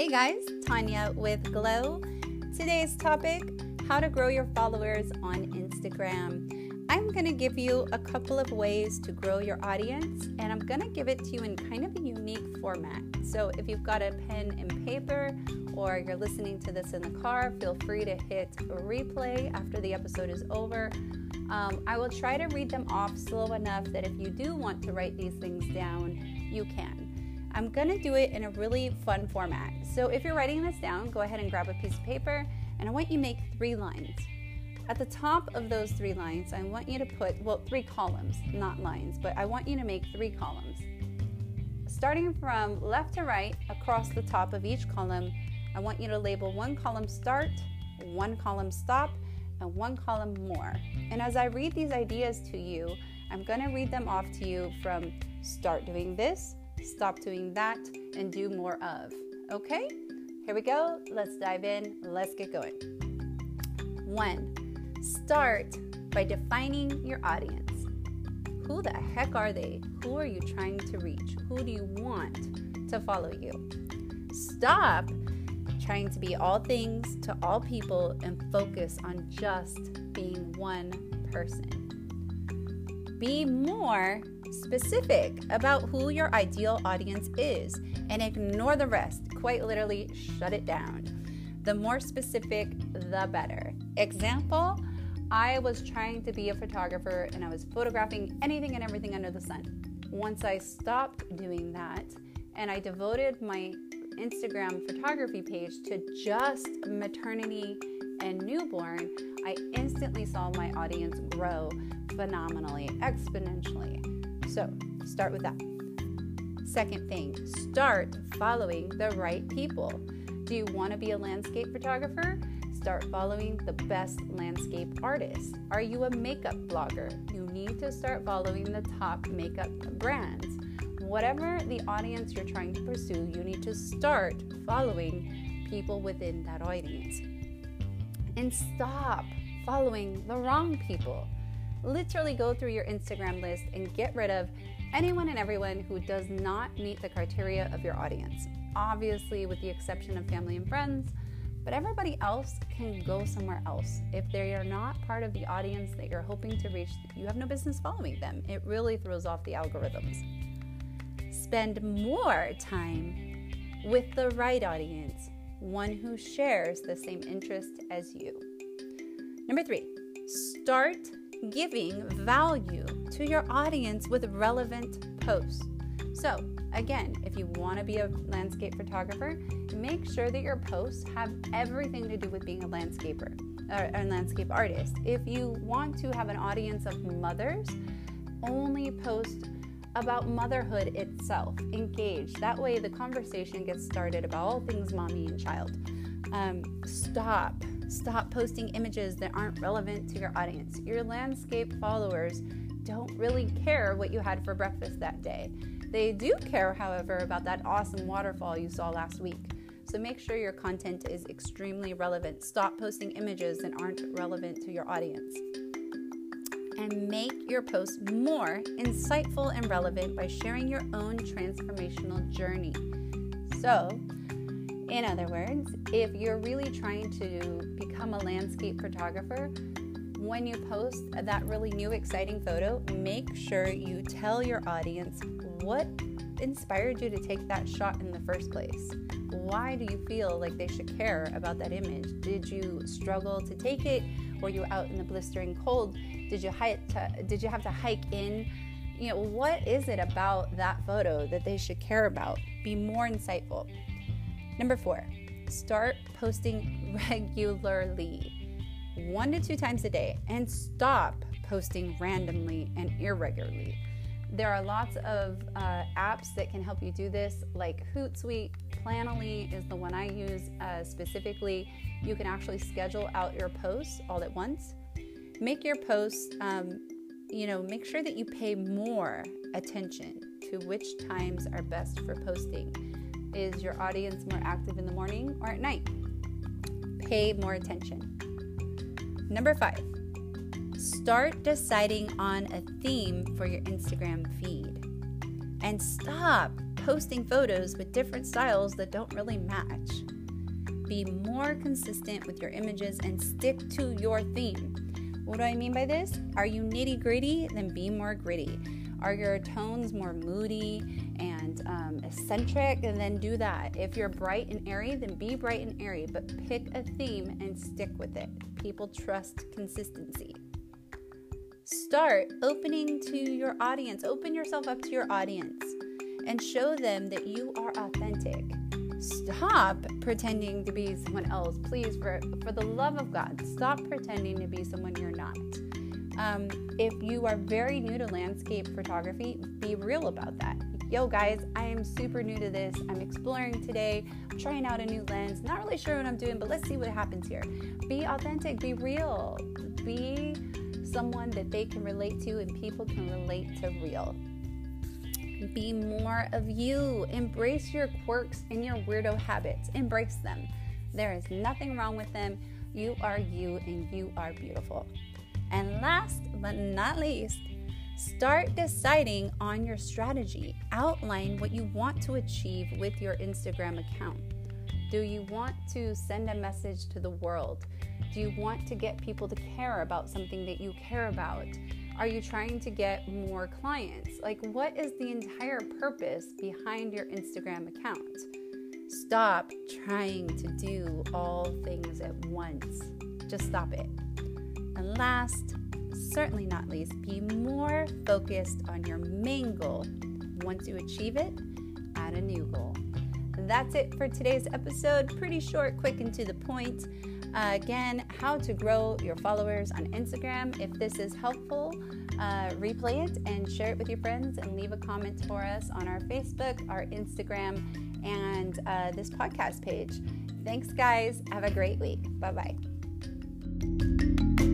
Hey guys, Tanya with Glow. Today's topic how to grow your followers on Instagram. I'm going to give you a couple of ways to grow your audience, and I'm going to give it to you in kind of a unique format. So, if you've got a pen and paper or you're listening to this in the car, feel free to hit replay after the episode is over. Um, I will try to read them off slow enough that if you do want to write these things down, you can. I'm to do it in a really fun format. So if you're writing this down, go ahead and grab a piece of paper and I want you to make three lines. At the top of those three lines, I want you to put, well, three columns, not lines, but I want you to make three columns. Starting from left to right across the top of each column, I want you to label one column start, one column stop, and one column more. And as I read these ideas to you, I'm to read them off to you from start doing this stop doing that, and do more of. Okay? Here we go. Let's dive in. Let's get going. One, start by defining your audience. Who the heck are they? Who are you trying to reach? Who do you want to follow you? Stop trying to be all things to all people and focus on just being one person. Be more specific about who your ideal audience is and ignore the rest. Quite literally, shut it down. The more specific, the better. Example I was trying to be a photographer and I was photographing anything and everything under the sun. Once I stopped doing that and I devoted my Instagram photography page to just maternity and newborn, I instantly saw my audience grow phenomenally, exponentially. So start with that. Second thing, start following the right people. Do you want to be a landscape photographer? Start following the best landscape artists. Are you a makeup blogger? You need to start following the top makeup brands. Whatever the audience you're trying to pursue, you need to start following people within that audience. And stop following the wrong people literally go through your Instagram list and get rid of anyone and everyone who does not meet the criteria of your audience. Obviously, with the exception of family and friends, but everybody else can go somewhere else. If they are not part of the audience that you're hoping to reach, you have no business following them. It really throws off the algorithms. Spend more time with the right audience, one who shares the same interest as you. Number three, start giving value to your audience with relevant posts. So, again, if you want to be a landscape photographer, make sure that your posts have everything to do with being a landscaper or a landscape artist. If you want to have an audience of mothers, only post about motherhood itself. Engage. That way, the conversation gets started about all things mommy and child. Um, stop Stop posting images that aren't relevant to your audience. Your landscape followers don't really care what you had for breakfast that day. They do care, however, about that awesome waterfall you saw last week. So make sure your content is extremely relevant. Stop posting images that aren't relevant to your audience. And make your posts more insightful and relevant by sharing your own transformational journey. So, in other words, if you're really trying to become a landscape photographer, when you post that really new exciting photo, make sure you tell your audience what inspired you to take that shot in the first place. Why do you feel like they should care about that image? Did you struggle to take it? Were you out in the blistering cold? Did you hike to, did you have to hike in? You know, what is it about that photo that they should care about? Be more insightful. Number four, start posting regularly, one to two times a day, and stop posting randomly and irregularly. There are lots of uh, apps that can help you do this, like Hootsuite. Planoly is the one I use uh, specifically. You can actually schedule out your posts all at once. Make your posts, um, you know, make sure that you pay more attention to which times are best for posting is your audience more active in the morning or at night? Pay more attention. Number five, start deciding on a theme for your Instagram feed and stop posting photos with different styles that don't really match. Be more consistent with your images and stick to your theme. What do I mean by this? Are you nitty gritty? Then be more gritty. Are your tones more moody and um, eccentric? And then do that. If you're bright and airy, then be bright and airy, but pick a theme and stick with it. People trust consistency. Start opening to your audience, open yourself up to your audience and show them that you are authentic. Stop pretending to be someone else. Please, for, for the love of God, stop pretending to be someone you're not. Um, if you are very new to landscape photography, be real about that. Yo, guys, I am super new to this. I'm exploring today, I'm trying out a new lens. Not really sure what I'm doing, but let's see what happens here. Be authentic, be real, be someone that they can relate to and people can relate to real. Be more of you. Embrace your quirks and your weirdo habits. Embrace them. There is nothing wrong with them. You are you and you are beautiful. And last but not least, start deciding on your strategy. Outline what you want to achieve with your Instagram account. Do you want to send a message to the world? Do you want to get people to care about something that you care about? Are you trying to get more clients? Like, what is the entire purpose behind your Instagram account? Stop trying to do all things at once. Just stop it. And last, certainly not least, be more focused on your main goal. Once you achieve it, add a new goal. That's it for today's episode. Pretty short, quick, and to the point. Uh, again, how to grow your followers on Instagram. If this is helpful, uh, replay it and share it with your friends and leave a comment for us on our Facebook, our Instagram, and uh, this podcast page. Thanks, guys. Have a great week. Bye bye.